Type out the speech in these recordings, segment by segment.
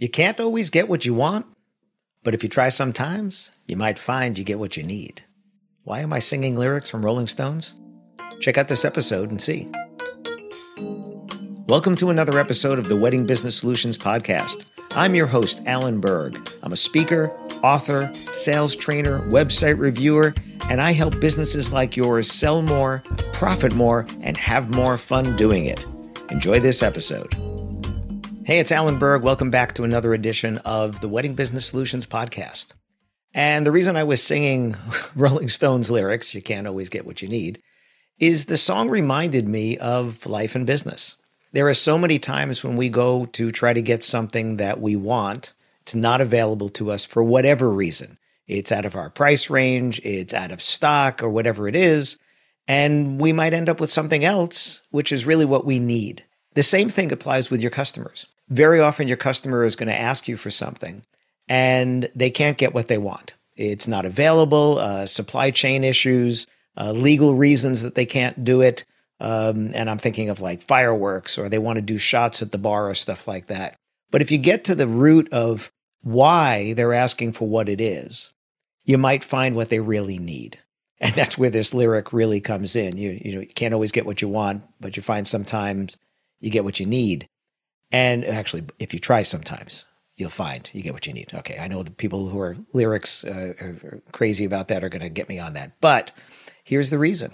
You can't always get what you want, but if you try sometimes, you might find you get what you need. Why am I singing lyrics from Rolling Stones? Check out this episode and see. Welcome to another episode of the Wedding Business Solutions Podcast. I'm your host, Alan Berg. I'm a speaker, author, sales trainer, website reviewer, and I help businesses like yours sell more, profit more, and have more fun doing it. Enjoy this episode. Hey, it's Alan Berg. Welcome back to another edition of the Wedding Business Solutions Podcast. And the reason I was singing Rolling Stones lyrics, you can't always get what you need, is the song reminded me of life and business. There are so many times when we go to try to get something that we want, it's not available to us for whatever reason. It's out of our price range, it's out of stock, or whatever it is. And we might end up with something else, which is really what we need. The same thing applies with your customers very often your customer is going to ask you for something and they can't get what they want. It's not available, uh, supply chain issues, uh, legal reasons that they can't do it. Um, and I'm thinking of like fireworks or they want to do shots at the bar or stuff like that. But if you get to the root of why they're asking for what it is, you might find what they really need. And that's where this lyric really comes in. You, you know, you can't always get what you want, but you find sometimes you get what you need. And actually, if you try sometimes, you'll find you get what you need. Okay, I know the people who are lyrics uh, are crazy about that are going to get me on that. But here's the reason.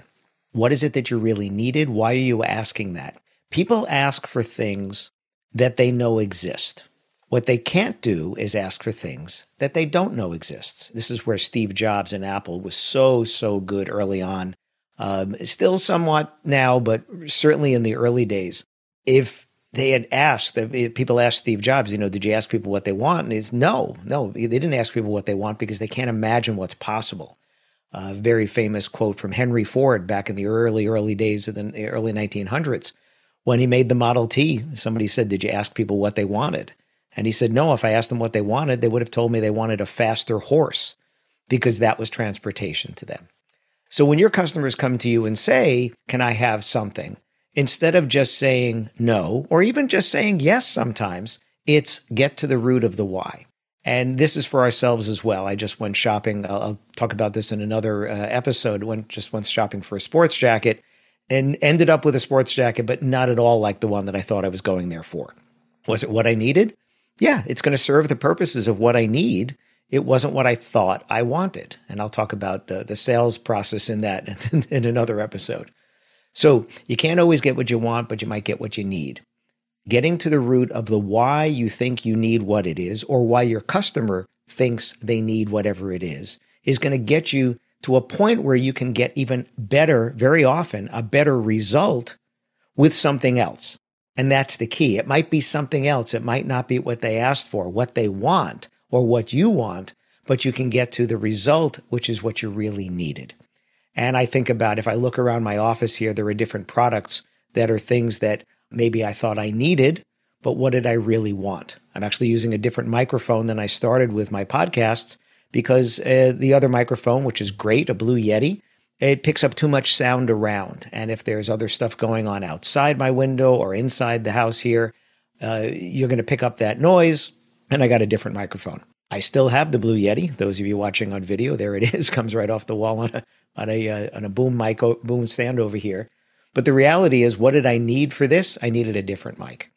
What is it that you really needed? Why are you asking that? People ask for things that they know exist. What they can't do is ask for things that they don't know exists. This is where Steve Jobs and Apple was so, so good early on. Um, still somewhat now, but certainly in the early days. If they had asked people asked Steve Jobs, you know, did you ask people what they want? And he's no, no, they didn't ask people what they want because they can't imagine what's possible. A uh, very famous quote from Henry Ford back in the early, early days of the early 1900s when he made the Model T. Somebody said, Did you ask people what they wanted? And he said, No, if I asked them what they wanted, they would have told me they wanted a faster horse because that was transportation to them. So when your customers come to you and say, Can I have something? Instead of just saying no, or even just saying yes sometimes, it's get to the root of the why. And this is for ourselves as well. I just went shopping. I'll, I'll talk about this in another uh, episode. Went just went shopping for a sports jacket and ended up with a sports jacket, but not at all like the one that I thought I was going there for. Was it what I needed? Yeah, it's going to serve the purposes of what I need. It wasn't what I thought I wanted. And I'll talk about uh, the sales process in that in another episode. So you can't always get what you want, but you might get what you need. Getting to the root of the why you think you need what it is, or why your customer thinks they need whatever it is, is going to get you to a point where you can get even better, very often, a better result with something else. And that's the key. It might be something else. It might not be what they asked for, what they want, or what you want, but you can get to the result, which is what you really needed. And I think about if I look around my office here, there are different products that are things that maybe I thought I needed, but what did I really want? I'm actually using a different microphone than I started with my podcasts because uh, the other microphone, which is great, a Blue Yeti, it picks up too much sound around. And if there's other stuff going on outside my window or inside the house here, uh, you're going to pick up that noise. And I got a different microphone. I still have the Blue Yeti. Those of you watching on video, there it is, comes right off the wall on a on a uh, on a boom mic boom stand over here. But the reality is, what did I need for this? I needed a different mic.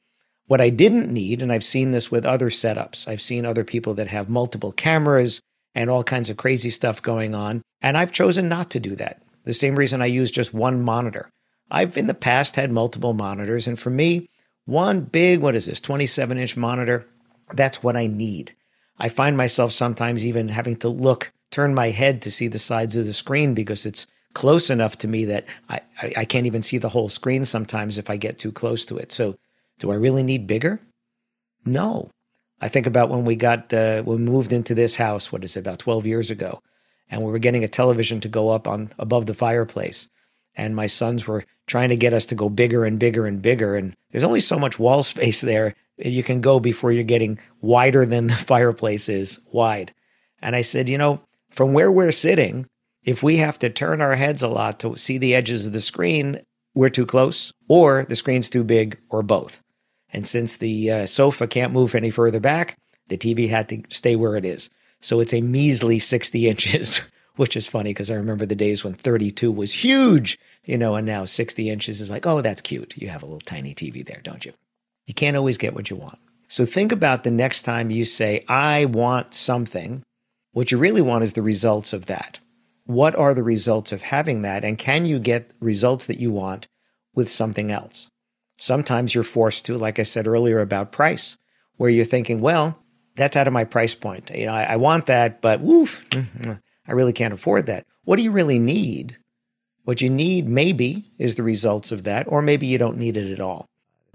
What I didn't need, and I've seen this with other setups, I've seen other people that have multiple cameras and all kinds of crazy stuff going on, and I've chosen not to do that. The same reason I use just one monitor. I've in the past had multiple monitors, and for me, one big, what is this, 27 inch monitor, that's what I need. I find myself sometimes even having to look, turn my head to see the sides of the screen because it's close enough to me that I, I, I can't even see the whole screen sometimes if I get too close to it. So do I really need bigger? No. I think about when we got, uh, we moved into this house, what is it, about 12 years ago, and we were getting a television to go up on above the fireplace. And my sons were trying to get us to go bigger and bigger and bigger. And there's only so much wall space there you can go before you're getting wider than the fireplace is wide. And I said, you know, from where we're sitting, if we have to turn our heads a lot to see the edges of the screen, we're too close, or the screen's too big, or both. And since the uh, sofa can't move any further back, the TV had to stay where it is. So it's a measly 60 inches, which is funny because I remember the days when 32 was huge, you know, and now 60 inches is like, oh, that's cute. You have a little tiny TV there, don't you? You can't always get what you want. So think about the next time you say, I want something. What you really want is the results of that. What are the results of having that? And can you get results that you want with something else? Sometimes you're forced to, like I said earlier about price, where you're thinking, well, that's out of my price point. You know, I, I want that, but woof, I really can't afford that. What do you really need? What you need maybe is the results of that, or maybe you don't need it at all.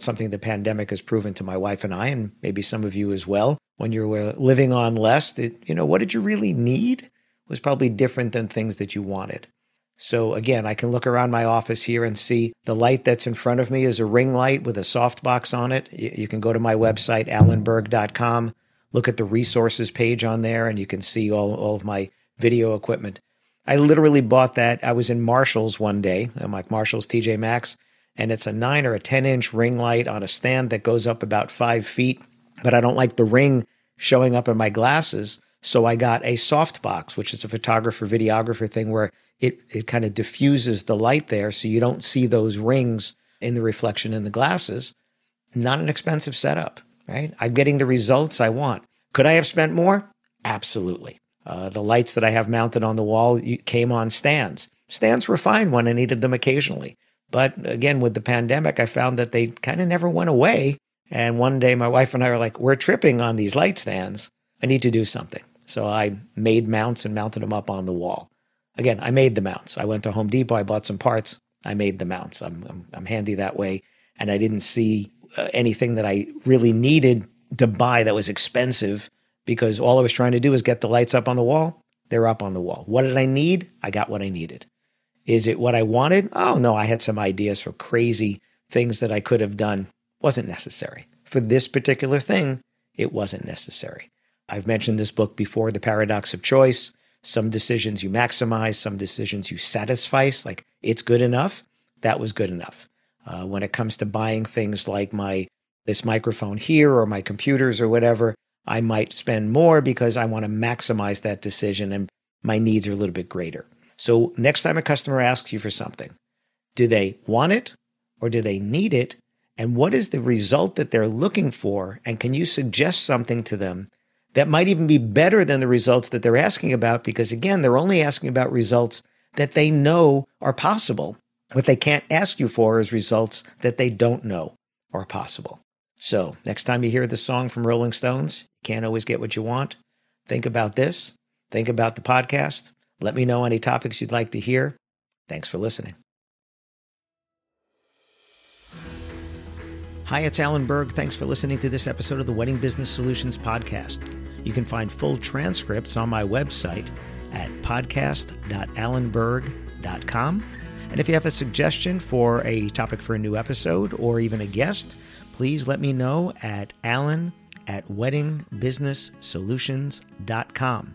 Something the pandemic has proven to my wife and I, and maybe some of you as well. When you're living on less, it, you know, what did you really need was probably different than things that you wanted. So again, I can look around my office here and see the light that's in front of me is a ring light with a softbox on it. You can go to my website, alanberg.com, look at the resources page on there, and you can see all, all of my video equipment. I literally bought that. I was in Marshall's one day. I'm like Marshall's TJ Maxx, and it's a nine or a 10 inch ring light on a stand that goes up about five feet. But I don't like the ring showing up in my glasses. So I got a softbox, which is a photographer videographer thing where it, it kind of diffuses the light there so you don't see those rings in the reflection in the glasses. Not an expensive setup, right? I'm getting the results I want. Could I have spent more? Absolutely. Uh, the lights that I have mounted on the wall came on stands. Stands were fine when I needed them occasionally. But again, with the pandemic, I found that they kind of never went away. And one day, my wife and I are like, we're tripping on these light stands. I need to do something. So I made mounts and mounted them up on the wall. Again, I made the mounts. I went to Home Depot, I bought some parts, I made the mounts. I'm, I'm, I'm handy that way. And I didn't see uh, anything that I really needed to buy that was expensive because all I was trying to do was get the lights up on the wall. They're up on the wall. What did I need? I got what I needed. Is it what I wanted? Oh, no, I had some ideas for crazy things that I could have done. Wasn't necessary. For this particular thing, it wasn't necessary. I've mentioned this book before, The Paradox of Choice. Some decisions you maximize, some decisions you satisfy, like it's good enough. That was good enough. Uh, when it comes to buying things like my this microphone here or my computers or whatever, I might spend more because I want to maximize that decision and my needs are a little bit greater. So next time a customer asks you for something, do they want it or do they need it? And what is the result that they're looking for? And can you suggest something to them that might even be better than the results that they're asking about because, again, they're only asking about results that they know are possible. What they can't ask you for is results that they don't know are possible. So, next time you hear the song from Rolling Stones, you can't always get what you want. Think about this. Think about the podcast. Let me know any topics you'd like to hear. Thanks for listening. Hi, it's Alan Berg. Thanks for listening to this episode of the Wedding Business Solutions Podcast. You can find full transcripts on my website at podcast.alanberg.com. And if you have a suggestion for a topic for a new episode or even a guest, please let me know at alan at weddingbusinesssolutions.com.